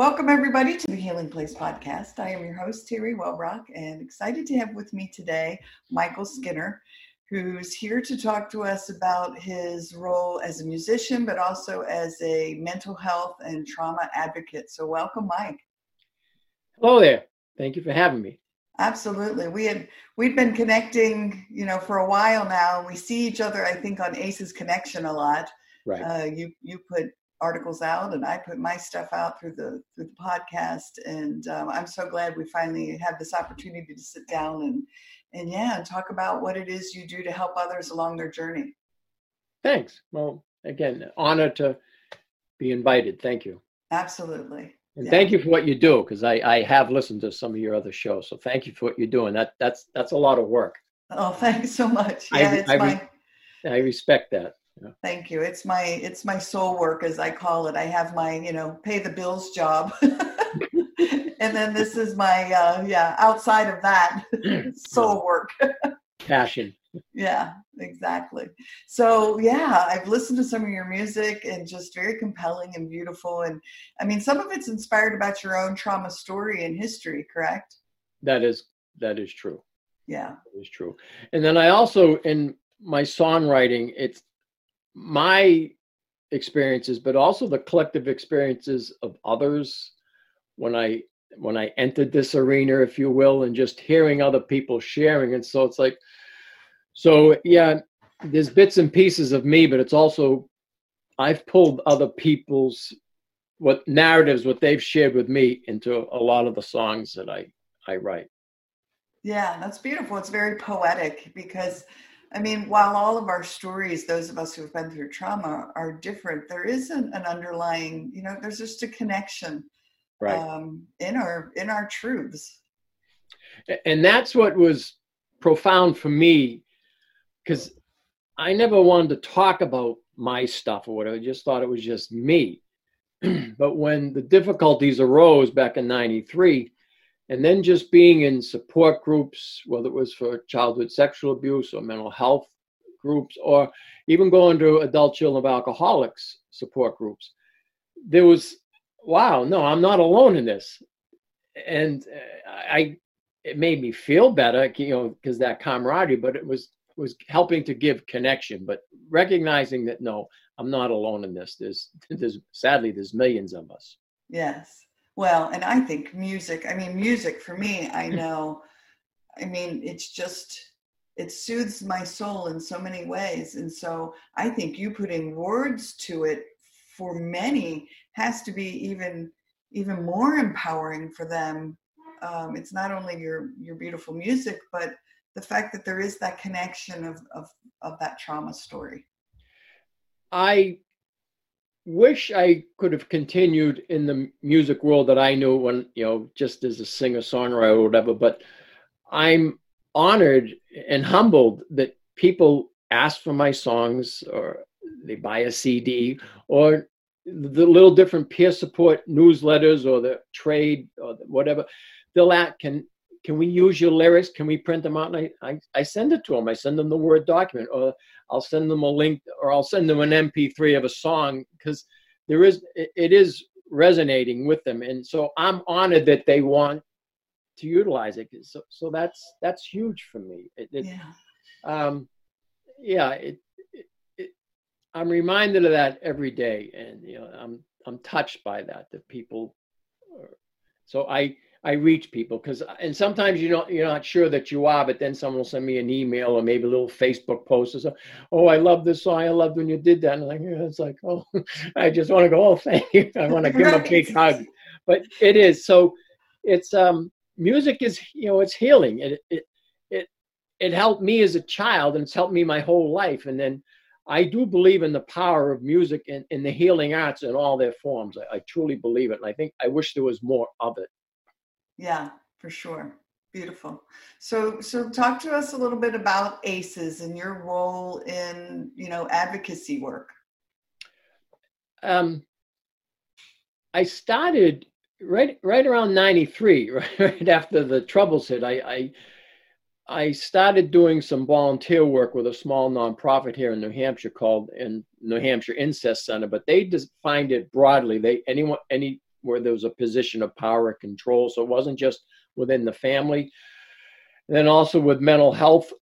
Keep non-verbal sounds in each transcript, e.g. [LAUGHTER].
Welcome, everybody, to the Healing Place podcast. I am your host, Teri Wellbrock, and excited to have with me today Michael Skinner, who's here to talk to us about his role as a musician, but also as a mental health and trauma advocate. So, welcome, Mike. Hello there. Thank you for having me. Absolutely. We had we've been connecting, you know, for a while now. We see each other, I think, on ACEs Connection a lot. Right. Uh, you you put articles out and I put my stuff out through the through the podcast and um, I'm so glad we finally have this opportunity to sit down and and yeah and talk about what it is you do to help others along their journey. Thanks. Well, again, honor to be invited. Thank you. Absolutely. And yeah. thank you for what you do because I, I have listened to some of your other shows. So thank you for what you're doing. That that's that's a lot of work. Oh, [LAUGHS] thanks so much. Yeah, I, it's I, my I respect that. Yeah. Thank you. It's my it's my soul work as I call it. I have my, you know, pay the bills job. [LAUGHS] and then this is my uh yeah, outside of that [LAUGHS] soul work. [LAUGHS] Passion. Yeah, exactly. So, yeah, I've listened to some of your music and just very compelling and beautiful and I mean some of it's inspired about your own trauma story and history, correct? That is that is true. Yeah. That is true. And then I also in my songwriting, it's my experiences, but also the collective experiences of others when I when I entered this arena, if you will, and just hearing other people sharing. And so it's like, so yeah, there's bits and pieces of me, but it's also I've pulled other people's what narratives, what they've shared with me into a lot of the songs that I I write. Yeah, that's beautiful. It's very poetic because I mean, while all of our stories, those of us who've been through trauma, are different, there isn't an underlying, you know, there's just a connection right. um, in our in our truths. And that's what was profound for me, because I never wanted to talk about my stuff or whatever. I just thought it was just me. [CLEARS THROAT] but when the difficulties arose back in '93, and then just being in support groups, whether it was for childhood sexual abuse or mental health groups, or even going to adult children of alcoholics support groups, there was, wow, no, I'm not alone in this. And uh, I, it made me feel better, you know, because that camaraderie, but it was was helping to give connection, but recognizing that no, I'm not alone in this. There's, [LAUGHS] there's sadly, there's millions of us. Yes. Well, and I think music, I mean, music for me, I hmm. know, I mean, it's just, it soothes my soul in so many ways. And so I think you putting words to it for many has to be even even more empowering for them. Um, it's not only your your beautiful music, but the fact that there is that connection of of, of that trauma story. I wish I could have continued in the music world that I knew when, you know, just as a singer songwriter or whatever. But I'm honored and humbled that people ask for my songs or they buy a CD or the little different peer support newsletters or the trade or whatever. They'll ask, can can we use your lyrics? Can we print them out? And I, I, I send it to them. I send them the Word document or I'll send them a link or I'll send them an MP3 of a song because there is it is resonating with them, and so I'm honored that they want to utilize it. So so that's that's huge for me. It, it, yeah. Um, yeah. It, it, I'm reminded of that every day, and you know I'm I'm touched by that. That people. Are, so I I reach people because, and sometimes you know you're not sure that you are, but then someone will send me an email or maybe a little Facebook post or so. Oh, I love this song. I loved when you did that. And like, yeah, it's like, oh, [LAUGHS] I just want to go. Oh, thank you. [LAUGHS] I want to give them a big hug. But it is so. It's um, music is you know it's healing. It it it it helped me as a child, and it's helped me my whole life. And then I do believe in the power of music and in the healing arts in all their forms. I, I truly believe it, and I think I wish there was more of it. Yeah, for sure. Beautiful. So, so talk to us a little bit about ACEs and your role in, you know, advocacy work. Um, I started right right around 93 [LAUGHS] right after the troubles hit I, I i started doing some volunteer work with a small nonprofit here in new hampshire called in new hampshire incest center but they defined it broadly they anyone any where there was a position of power and control. So it wasn't just within the family. And then also with mental health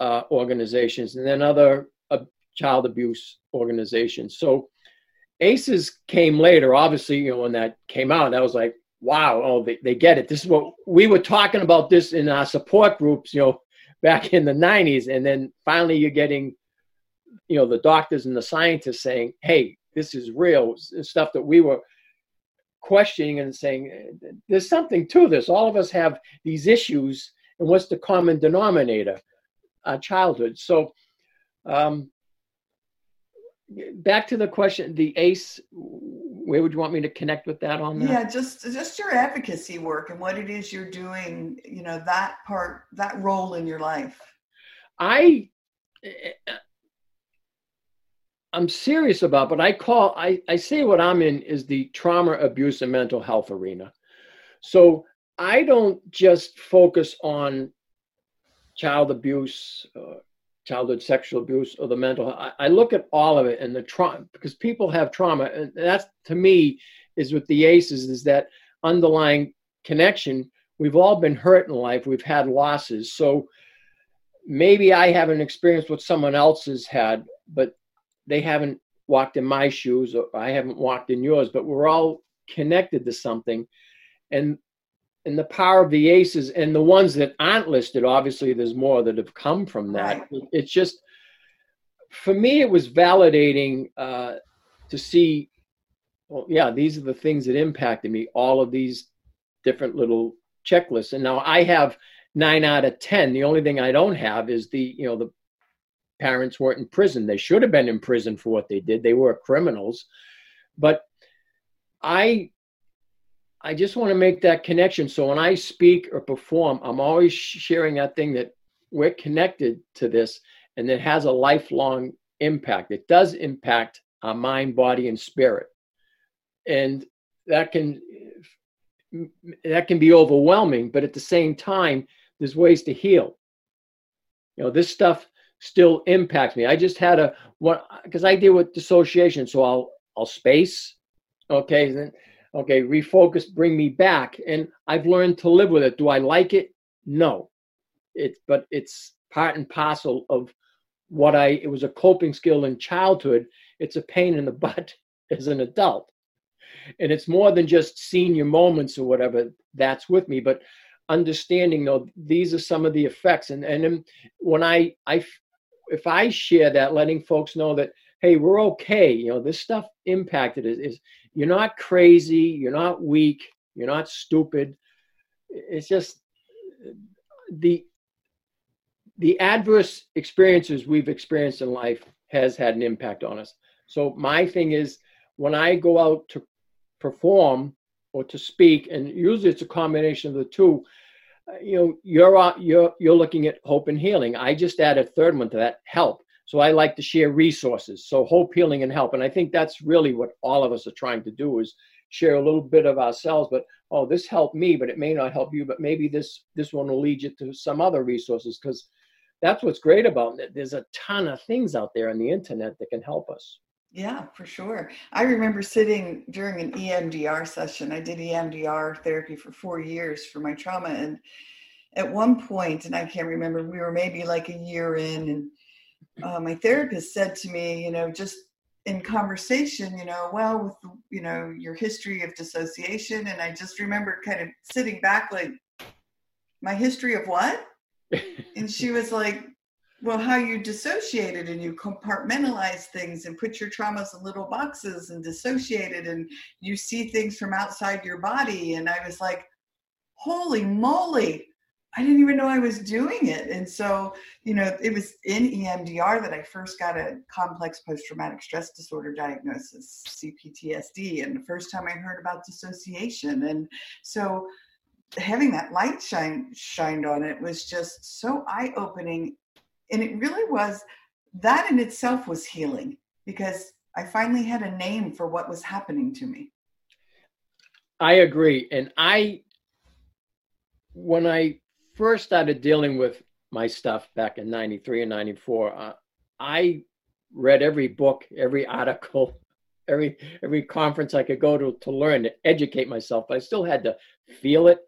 uh, organizations and then other uh, child abuse organizations. So ACEs came later. Obviously, you know, when that came out, that was like, wow, oh, they, they get it. This is what we were talking about this in our support groups, you know, [LAUGHS] back in the 90s. And then finally you're getting, you know, the doctors and the scientists saying, hey, this is real it's stuff that we were questioning and saying, there's something to this. All of us have these issues, and what's the common denominator? Our childhood. So, um, back to the question, the ACE. Where would you want me to connect with that on that? Yeah, just just your advocacy work and what it is you're doing. You know that part, that role in your life. I I'm serious about, but I call I, I say what I'm in is the trauma, abuse, and mental health arena. So I don't just focus on child abuse, uh, childhood sexual abuse, or the mental. I, I look at all of it and the trauma because people have trauma, and that's to me is with the ACEs is that underlying connection. We've all been hurt in life. We've had losses. So maybe I haven't experienced what someone else has had, but they haven't walked in my shoes or I haven't walked in yours, but we're all connected to something. And and the power of the ACEs and the ones that aren't listed, obviously there's more that have come from that. It's just for me it was validating uh, to see well, yeah, these are the things that impacted me, all of these different little checklists. And now I have nine out of ten. The only thing I don't have is the, you know, the parents weren't in prison. They should have been in prison for what they did. They were criminals. But I I just want to make that connection. So when I speak or perform, I'm always sharing that thing that we're connected to this and it has a lifelong impact. It does impact our mind, body, and spirit. And that can that can be overwhelming, but at the same time, there's ways to heal. You know, this stuff still impacts me. I just had a one because I deal with dissociation, so I'll I'll space, okay, then okay, refocus, bring me back, and I've learned to live with it. Do I like it? No, it's but it's part and parcel of what I. It was a coping skill in childhood. It's a pain in the [LAUGHS] butt as an adult, and it's more than just senior moments or whatever that's with me, but understanding though these are some of the effects and and um, when i i if I share that, letting folks know that hey, we're okay. You know, this stuff impacted is, is you're not crazy, you're not weak, you're not stupid. It's just the the adverse experiences we've experienced in life has had an impact on us. So my thing is when I go out to perform or to speak, and usually it's a combination of the two, you know you're you're you're looking at hope and healing. I just add a third one to that help. So i like to share resources. So hope healing and help. And i think that's really what all of us are trying to do is share a little bit of ourselves but oh this helped me but it may not help you but maybe this this one will lead you to some other resources because that's what's great about it. There's a ton of things out there on the internet that can help us yeah, for sure. I remember sitting during an EMDR session. I did EMDR therapy for four years for my trauma. And at one point, and I can't remember, we were maybe like a year in, and uh, my therapist said to me, you know, just in conversation, you know, well, with, you know, your history of dissociation. And I just remember kind of sitting back like, my history of what? [LAUGHS] and she was like, well, how you dissociated and you compartmentalize things and put your traumas in little boxes and dissociated and you see things from outside your body. And I was like, holy moly, I didn't even know I was doing it. And so, you know, it was in EMDR that I first got a complex post traumatic stress disorder diagnosis, CPTSD, and the first time I heard about dissociation. And so, having that light shine shined on it was just so eye opening and it really was that in itself was healing because I finally had a name for what was happening to me. I agree. And I, when I first started dealing with my stuff back in 93 and 94, uh, I read every book, every article, [LAUGHS] every every conference I could go to to learn to educate myself. But I still had to feel it,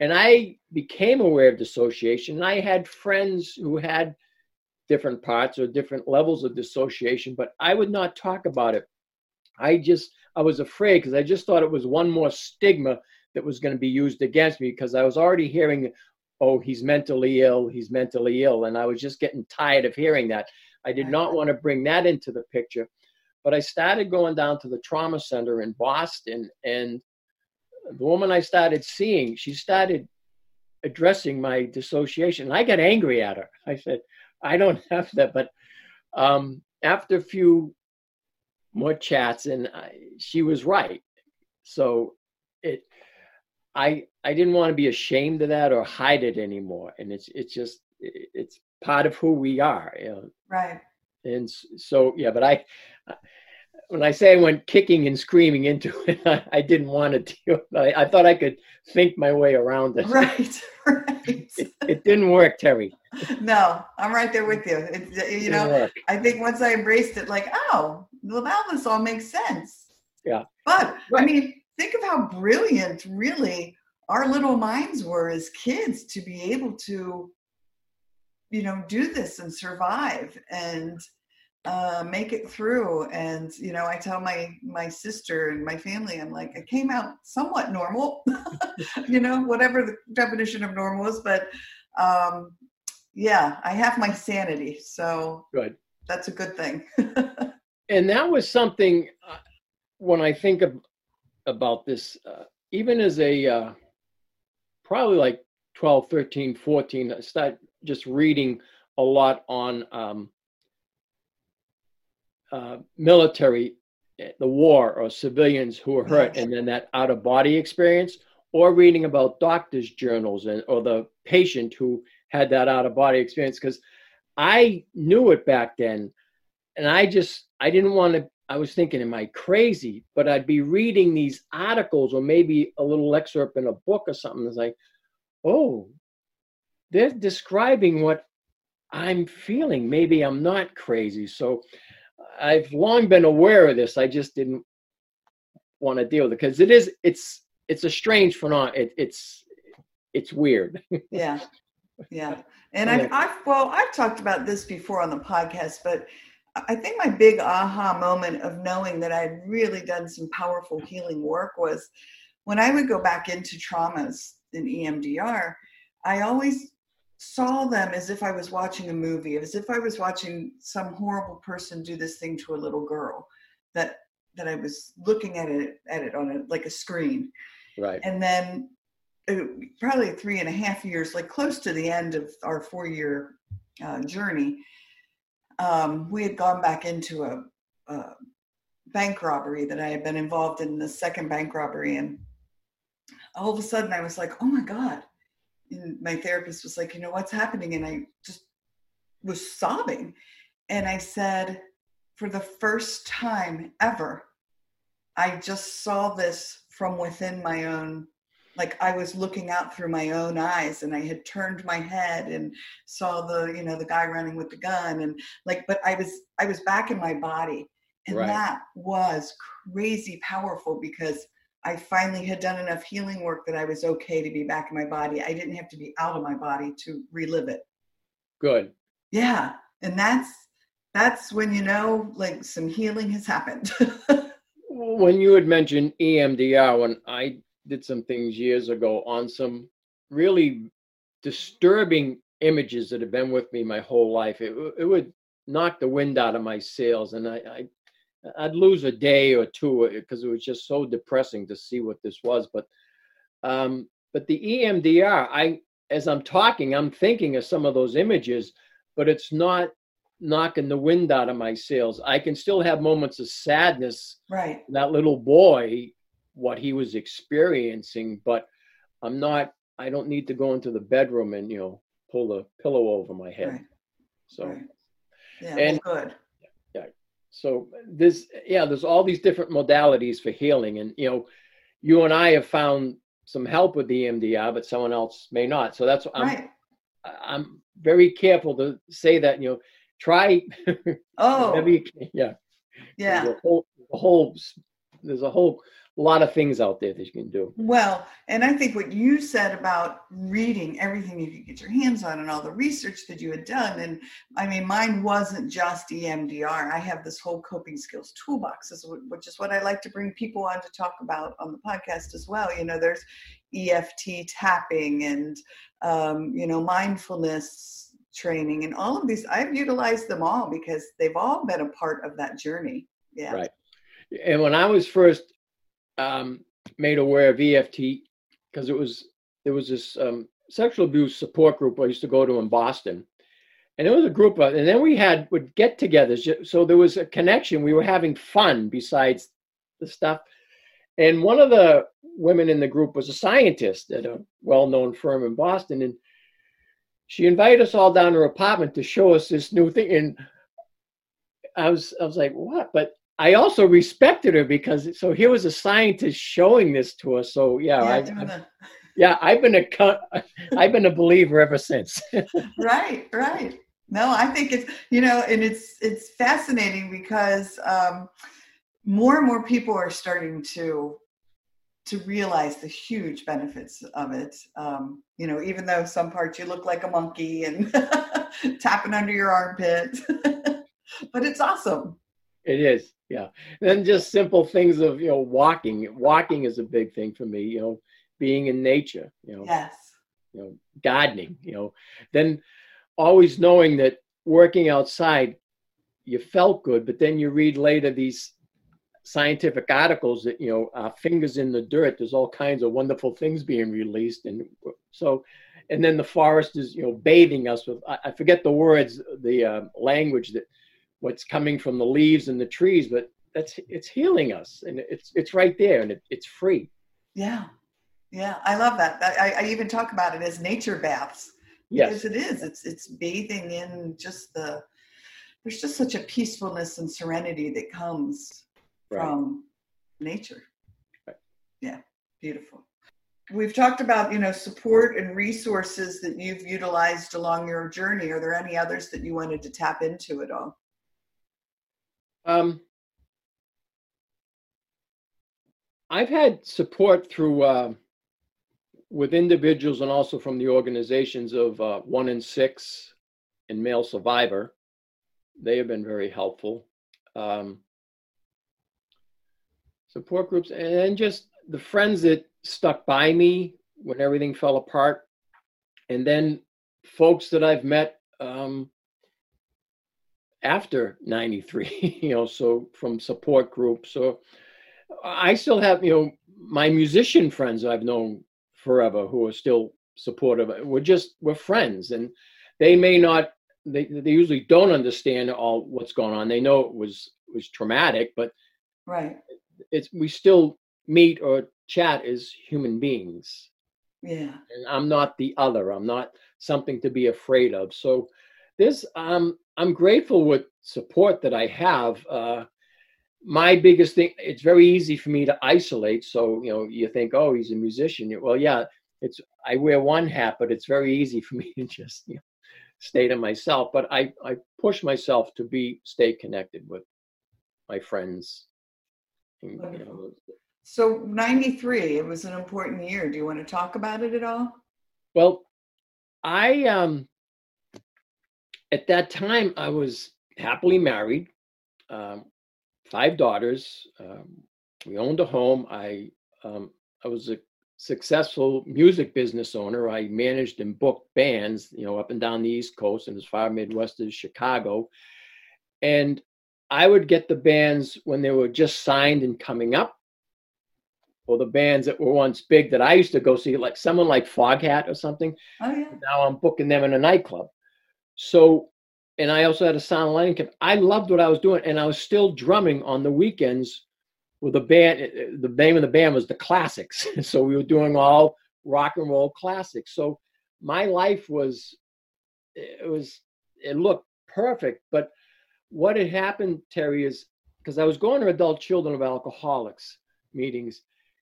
and I became aware of dissociation. And I had friends who had different parts or different levels of dissociation, but I would not talk about it. I just, I was afraid because I just thought it was one more stigma that was going to be used against me because I was already hearing, oh, he's mentally ill, he's mentally ill. And I was just getting tired of hearing that. I did not want to bring that into the picture. But I started going down to the trauma center in Boston, and the woman I started seeing, she started addressing my dissociation. And I got angry at her. I said, I don't [LAUGHS] have that, but um, after a few more chats, and I, she was right. So it, I, I didn't want to be ashamed of that or hide it anymore, and it's it's just it's part of who we are. You know? Right. And so yeah, but I, when I say I went kicking and screaming into [LAUGHS] it, I, I didn't want to deal. I, I, thought I could think my way around it. Right, [LAUGHS] right. It, it didn't work, Teri. No, I'm right there with you. It, you know, I think once I embraced it, like, oh, well, now this all makes sense. Yeah. But right. I mean, think of how brilliant, really, our little minds were as kids to be able to, you know, do this and survive and uh, make it through. And you know, I tell my my sister and my family, I'm like, I came out somewhat normal, [LAUGHS] you know, whatever the definition of normal is. But um, yeah, I have my sanity, so good. That's a good thing. [LAUGHS] and that was something uh, when I think of about this, uh, even as a uh, probably like 12, 13, 14, I start just reading a lot on um, uh, military, eh, the war, or civilians who were hurt, and then that out of body experience, or reading about doctors' journals and or the patient who had that out of body experience. Because I knew it back then, and I just I didn't want to. I was thinking, am I crazy? But I'd be reading these articles or maybe a little excerpt in a book or something. It's like, oh, they're describing what I'm feeling. Maybe I'm not crazy. So I've long been aware of this. I just didn't want to deal with it because it is it's it's a strange phenomenon. It, it's it's weird. [LAUGHS] yeah, yeah. And I've, I've well I've talked about this before on the podcast, but I think my big aha moment of knowing that I'd really done some powerful healing work was when I would go back into traumas in EMDR. I always saw them as if I was watching a movie, as if I was watching some horrible person do this thing to a little girl. That that I was looking at it at it on a like a screen. Right. And then it, uh, probably three and a half years, like close to the end of our four year uh, journey, um, we had gone back into a, a bank robbery that I had been involved in the second bank robbery and all of a sudden I was like, oh my God, and my therapist was like, you know, what's happening? And I just was sobbing. And I said, for the first time ever, I just saw this from within my own like I was looking out through my own eyes and I had turned my head and saw the you know the guy running with the gun and like but I was I was back in my body and right. that was crazy powerful because I finally had done enough healing work that I was okay to be back in my body. I didn't have to be out of my body to relive it. Good. Yeah. And that's that's when you know like some healing has happened. [LAUGHS] when you had mentioned EMDR, when I did some things years ago on some really disturbing images that have been with me my whole life, it, it would knock the wind out of my sails, and I, I I'd lose a day or two because it was just so depressing to see what this was. But um, but the EMDR, I as I'm talking, I'm thinking of some of those images, but it's not knocking the wind out of my sails. I can still have moments of sadness. Right. That little boy, what he was experiencing, but I'm not. I don't need to go into the bedroom and you know pull the pillow over my head. Right. So. Right. Yeah. And- well, good. So there's yeah, there's all these different modalities for healing, and you know, you and I have found some help with the EMDR, but someone else may not. So that's I'm right. I'm very careful to say that you know try [LAUGHS] Oh. Yeah. yeah. There's a whole, a whole there's a whole lot of things out there that you can do. Well, and I think what you said about reading everything you could get your hands on and all the research that you had done, and I mean, mine wasn't just EMDR. I have this whole coping skills toolbox, which is what I like to bring people on to talk about on the podcast as well. You know, there's EFT tapping and um, you know mindfulness training and all of these. I've utilized them all because they've all been a part of that journey. Yeah. Right. And when I was first um, made aware of EFT, because it was there was this um, sexual abuse support group I used to go to in Boston, and it was a group of, and then we had would get-togethers. So there was a connection. We were having fun besides the stuff. And one of the women in the group was a scientist at a well-known firm in Boston, and she invited us all down to her apartment to show us this new thing. And I was I was like, what? But I also respected her because so here was a scientist showing this to us. So yeah, Yeah, I, I, yeah, I've been a [LAUGHS] I've been a believer ever since. [LAUGHS] right right. No i think it's you know and it's it's fascinating because um more and more people are starting to to realize the huge benefits of it. Um you know even though some parts you look like a monkey and [LAUGHS] tapping under your armpit. But it's awesome. It is, yeah. Then just simple things of you know walking. Walking is a big thing for me. You know, being in nature. You know, yes you know, gardening. You know, then always knowing that working outside, you felt good, but then you read later these scientific articles that you know our fingers in the dirt. There's all kinds of wonderful things being released, and so. And then the forest is, you know, bathing us with. I, I forget the words, the uh, language that what's coming from the leaves and the trees, but that's it's healing us, and it's it's right there, and it, it's free. yeah yeah i love that I, I even talk about it as nature baths Yes, Because it is. It's it's bathing in just the there's just such a peacefulness and serenity that comes right. from nature. Right. Yeah, beautiful. We've talked about, you know, support and resources that you've utilized along your journey. Are there any others that you wanted to tap into at all? Um, I've had support through uh, with individuals and also from the organizations of uh, One in Six and Male Survivor. They have been very helpful. Um, support groups and just the friends that stuck by me when everything fell apart, and then folks that I've met um, after 93 [LAUGHS] you know so from support groups so i still have you know my musician friends i've known forever who are still supportive we're just we're friends and they may not they, they usually don't understand all what's going on they know it was was traumatic but Right. it's we still meet or chat as human beings Yeah. and I'm not the other. I'm not something to be afraid of. So this, um, I'm grateful with support that I have. Uh, my biggest thing, it's very easy for me to isolate. So you know, you think, oh, he's a musician. Well, yeah, it's I wear one hat, but it's very easy for [LAUGHS] me to just you know, stay to myself. But I I push myself to be stay connected with my friends. And, you know, So 93, it was an important year. Do you want to talk about it at all? Well, I um at that time I was happily married, um, five daughters. Um, we owned a home. I um, I was a successful music business owner. I managed and booked bands, you know, up and down the East Coast and as far Midwest as Chicago. And I would get the bands when they were just signed and coming up, or the bands that were once big that I used to go see, like someone like Foghat or something. Oh yeah. Now I'm booking them in a nightclub. So, and I also had a sound lighting camp. I loved what I was doing, and I was still drumming on the weekends with the band. Eh, eh, the name of the band was the Classics, [LAUGHS] so we were doing all rock and roll classics. So my life was, it was, it looked perfect, but what had happened, Teri, is because I was going to adult children of alcoholics meetings,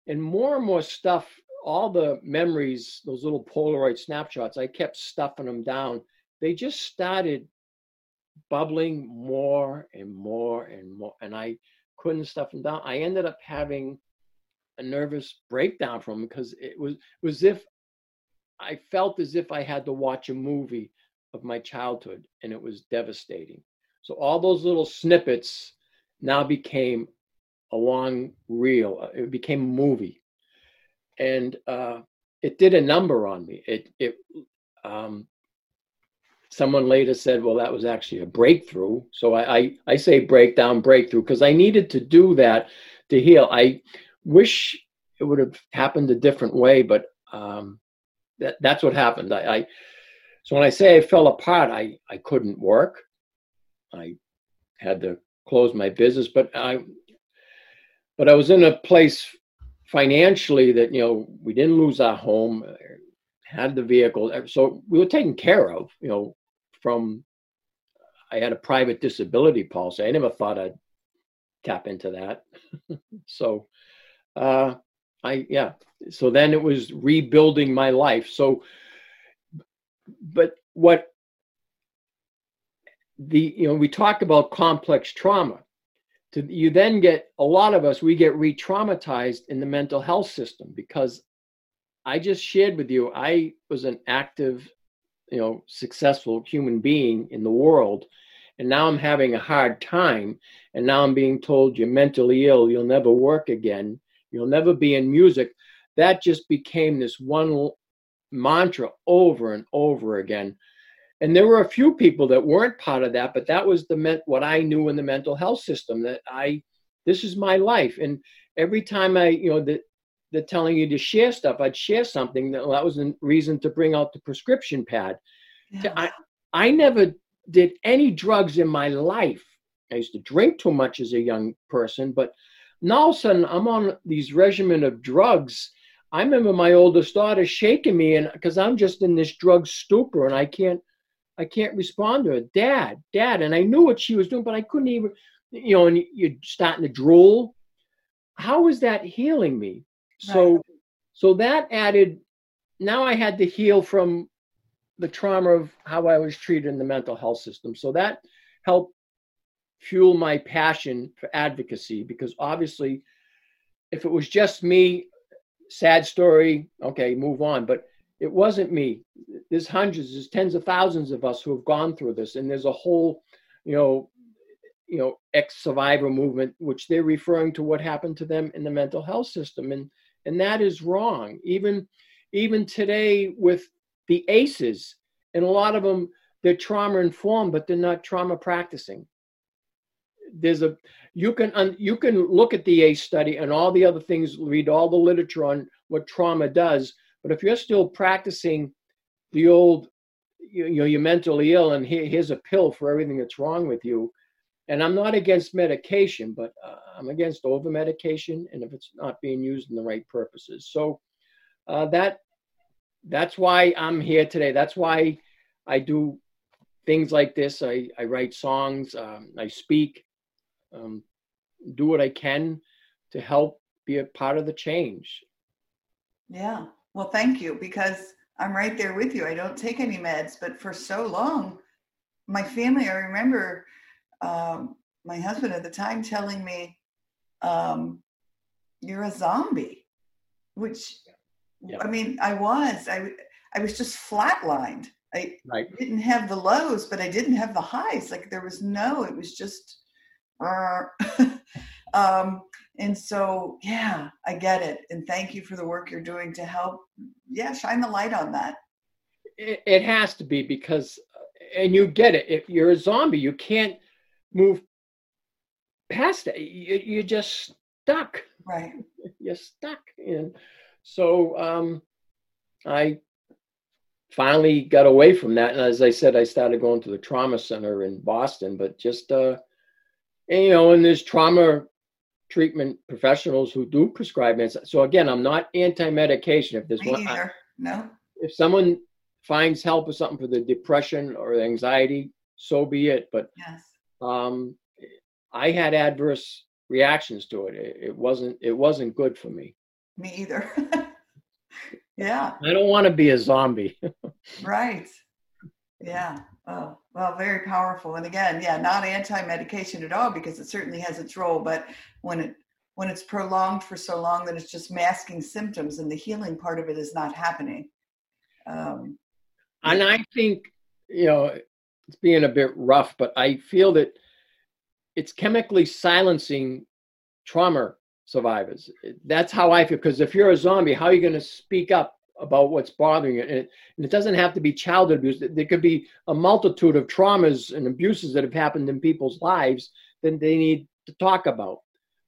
and more and more stuff, all the memories, those little Polaroid snapshots, I kept stuffing them down. They just started bubbling more and more and more, and I couldn't stuff them down. I ended up having a nervous breakdown from them because it was it was as if I felt as if I had to watch a movie of my childhood, and it was devastating. So all those little snippets now became a long reel. Uh, it became a movie, and uh, it did a number on me. It it um, someone later said, well, that was actually a breakthrough. So I I, I say breakdown, breakthrough because I needed to do that to heal. I wish it would have happened a different way, but um, that that's what happened. I, I so when I say I fell apart, I I couldn't work. I had to close my business, but I but I was in a place financially that you know we didn't lose our home, had the vehicle, so we were taken care of. You know, from I had a private disability policy. I never thought I'd tap into that. [LAUGHS] so, uh, I yeah. So then it was rebuilding my life. So, but what the you know we talk about complex trauma to you then get a lot of us we get re-traumatized in the mental health system because i just shared with you i was an active you know successful human being in the world. And now i'm having a hard time. And now i'm being told you're mentally ill. You'll never work again. You'll never be in music. That just became this one mantra over and over again. And there were a few people that weren't part of that but that was the meant what i knew in the mental health system that i this is my life. And every time i you know that they're telling you to share stuff i'd share something that, well, that was a reason to bring out the prescription pad yeah. i i never did any drugs in my life i used to drink too much as a young person but now all of a sudden i'm on these regimen of drugs i remember my oldest daughter shaking me and because i'm just in this drug stupor and i can't I can't respond to her. Dad, dad. And I knew what she was doing, but I couldn't even, you know, and you're starting to drool. How is that healing me? So, right. so that added, now I had to heal from the trauma of how I was treated in the mental health system. So that helped fuel my passion for advocacy because obviously, if it was just me, sad story, okay, move on. But it wasn't me. There's hundreds, there's tens of thousands of us who have gone through this, and there's a whole, you know, you know, ex-survivor movement, which they're referring to what happened to them in the mental health system, and and that is wrong. Even even today with the ACEs, and a lot of them they're trauma informed, but they're not trauma practicing. There's a you can you can look at the ACE study and all the other things, read all the literature on what trauma does, but if you're still practicing the old, you, know, you're mentally ill and here, here's a pill for everything that's wrong with you. And I'm not against medication, but uh, I'm against over medication and if it's not being used in the right purposes. So uh, that that's why I'm here today. That's why I do things like this. I, I write songs, um, I speak, um, do what I can to help be a part of the change. Yeah. Well, thank you because I'm right there with you. I don't take any meds, but for so long, my family, I remember um, my husband at the time telling me, um, You're a zombie, which yeah. I mean, I was. I, I was just flatlined. I right. didn't have the lows, but I didn't have the highs. Like there was no, it was just, uh, [LAUGHS] um, and so yeah, I get it. And thank you for the work you're doing to help, yeah, shine the light on that. It, it has to be because, and you get it. If you're a zombie, you can't move past it. You, you're just stuck. Right. [LAUGHS] You're stuck. And so um, I finally got away from that. And as I said, I started going to the trauma center in Boston, but just, uh, and, you know, and there's trauma treatment professionals who do prescribe meds. So again, I'm not anti-medication. If there's Me one, either. no. If someone finds help or something for the depression or the anxiety, so be it. But yes. Um, I had adverse reactions to it. it. It wasn't. It wasn't good for me. Me either. [LAUGHS] yeah. I don't want to be a zombie. [LAUGHS] right. Yeah. Oh, well, very powerful. And again, yeah, not anti-medication at all because it certainly has its role. But when it when it's prolonged for so long that it's just masking symptoms and the healing part of it is not happening. Um, and I think you know it's being a bit rough, but I feel that it's chemically silencing trauma survivors. That's how I feel. Because if you're a zombie, how are you going to speak up about what's bothering you? And it, and it, doesn't have to be childhood abuse. There could be a multitude of traumas and abuses that have happened in people's lives that they need to talk about.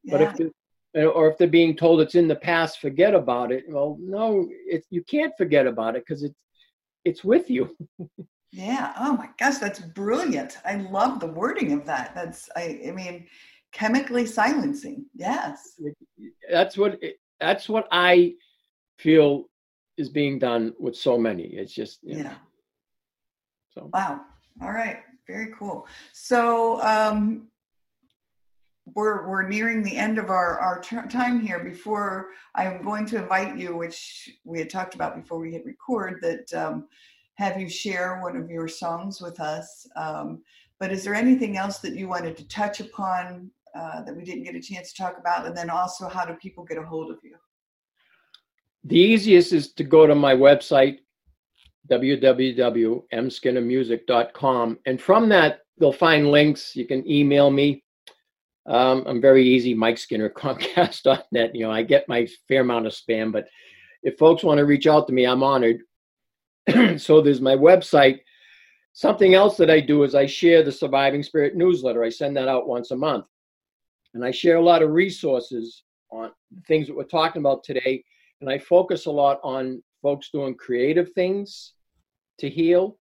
Yeah. But if or if they're being told it's in the past, forget about it. Well, no, it, you can't forget about it because it's it's with you. [LAUGHS] yeah. Oh my gosh, that's brilliant. I love the wording of that. That's I. I mean, chemically silencing. Yes. That's what that's what I feel is being done with so many. It's just yeah. Know. So wow. All right. Very cool. So um we're we're nearing the end of our our time here before i'm going to invite you which we had talked about before we hit record that um, have you share one of your songs with us? Um, but is there anything else that you wanted to touch upon uh, that we didn't get a chance to talk about? And then also how do people get a hold of you? The easiest is to go to my website www.mskinnermusic.com and from that they'll find links. You can email me. Um, I'm very easy, Mike Skinner, [LAUGHS] Comcast.net. You know, I get my fair amount of spam, but if folks want to reach out to me, I'm honored. [CLEARS THROAT] so there's my website. Something else that I do is I share the Surviving Spirit newsletter. I send that out once a month. And I share a lot of resources on things that we're talking about today. And I focus a lot on folks doing creative things to heal,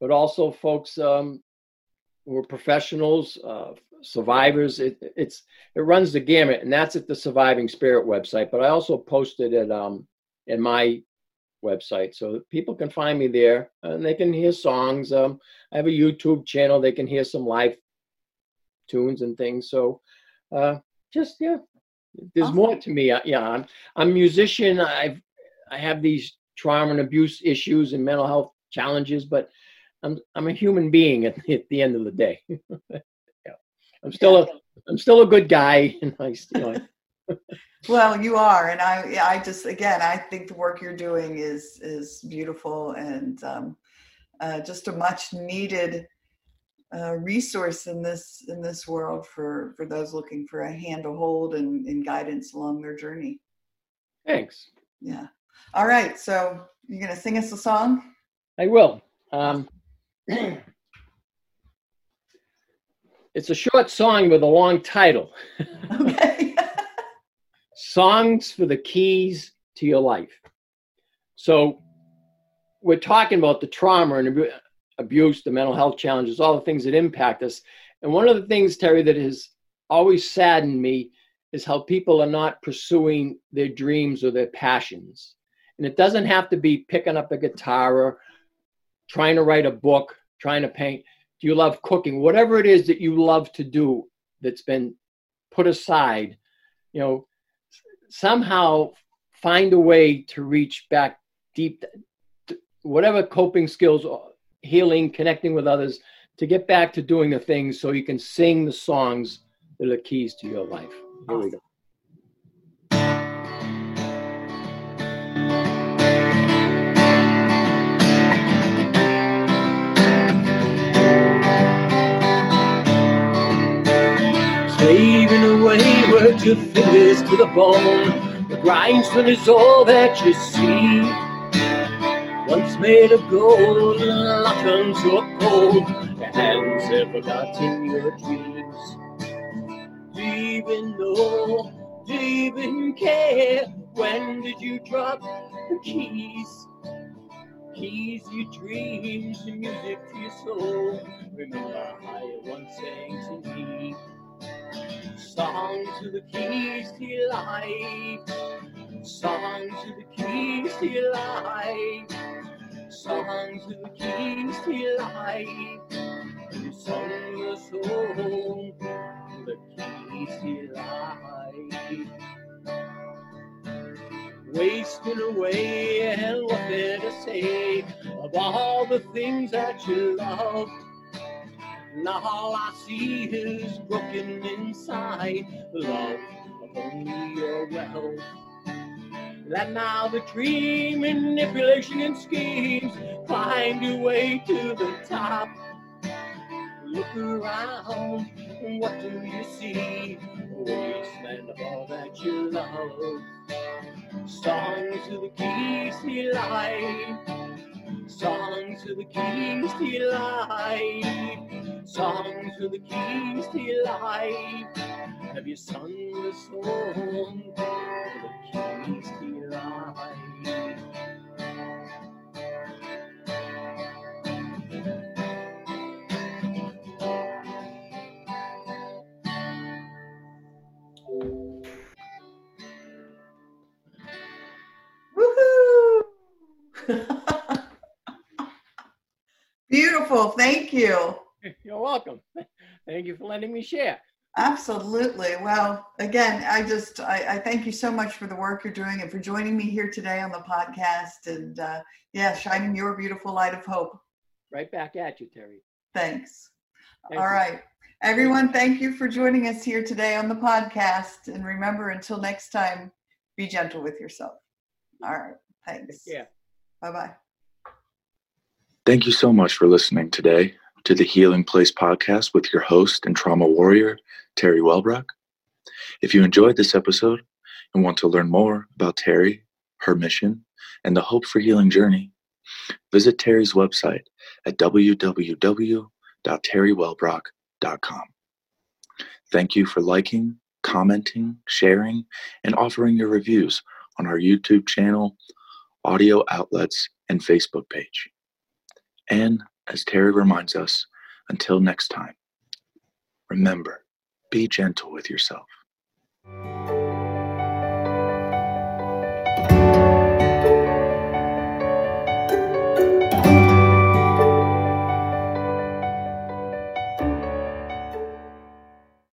but also folks um, who are professionals, uh, survivors. It, it's it runs the gamut, and that's at the Surviving Spirit website. But I also posted it um, in my website, so people can find me there and they can hear songs. Um, I have a YouTube channel; they can hear some live tunes and things. So uh, just yeah, there's awesome. more to me. I, yeah, I'm I'm a musician. I've I have these trauma and abuse issues and mental health challenges, but I'm I'm a human being at, at the end of the day. [LAUGHS] I'm still a I'm still a good guy, [LAUGHS] and I. well, you are, and I I just again I think the work you're doing is is beautiful and um, uh, just a much needed uh, resource in this in this world for for those looking for a hand to hold and, and guidance along their journey. Thanks. Yeah. All right. So you're gonna sing us a song. I will. Um, [CLEARS THROAT] It's a short song with a long title. Okay. Songs for the Keys to Your Life. So we're talking about the trauma and abuse, the mental health challenges, all the things that impact us. And one of the things, Teri, that has always saddened me is how people are not pursuing their dreams or their passions. And it doesn't have to be picking up a guitar or trying to write a book, trying to paint do you love cooking whatever it is that you love to do that's been put aside you know somehow find a way to reach back deep whatever coping skills uh, healing connecting with others to get back to doing the things so you can sing the songs that are keys to your life. Here we go your fingers to the bone. The grindstone is all that you see. Once made of gold, turns a cold. Your hands have forgotten your dreams. Do you even care? When did you drop the keys? Keys to your dreams, the music to your soul. Remember how you once sang to me. Songs to the keys to your life. Songs to the keys to your life. Songs to the keys to your life. You sung your soul the keys to your life. Wasting away and what there to say of all the things that you love. Now all I see is broken inside love only your wealth. That now the dream, manipulation, and schemes climbed your way to the top. Look around, what do you see? Wasteland all that you love. Songs to the keys to life. Songs to the keys to life. Songs to the keys to your life. Have you sung the song the keys to your life? [LAUGHS] Beautiful. Thank you. [LAUGHS] You're welcome. [LAUGHS] Thank you for letting me share. Absolutely. Well, again, I just I, I, thank you so much for the work you're doing and for joining me here today on the podcast and uh, yeah, shining your beautiful light of hope. Right back at you, Teri. Thanks. Thank All you. right, Everyone, thank you for joining us here today on the podcast. And remember, until next time, be gentle with yourself. All right. Thanks. Yeah. Bye bye. Thank you so much for listening today to the Healing Place podcast with your host and trauma warrior, Teri Wellbrock. If you enjoyed this episode and want to learn more about Teri, her mission, and the Hope for Healing journey, visit Teri's website at www.teriwellbrock.com. Thank you for liking, commenting, sharing, and offering your reviews on our YouTube channel, audio outlets, and Facebook page. And as Teri reminds us, until next time, remember, be gentle with yourself.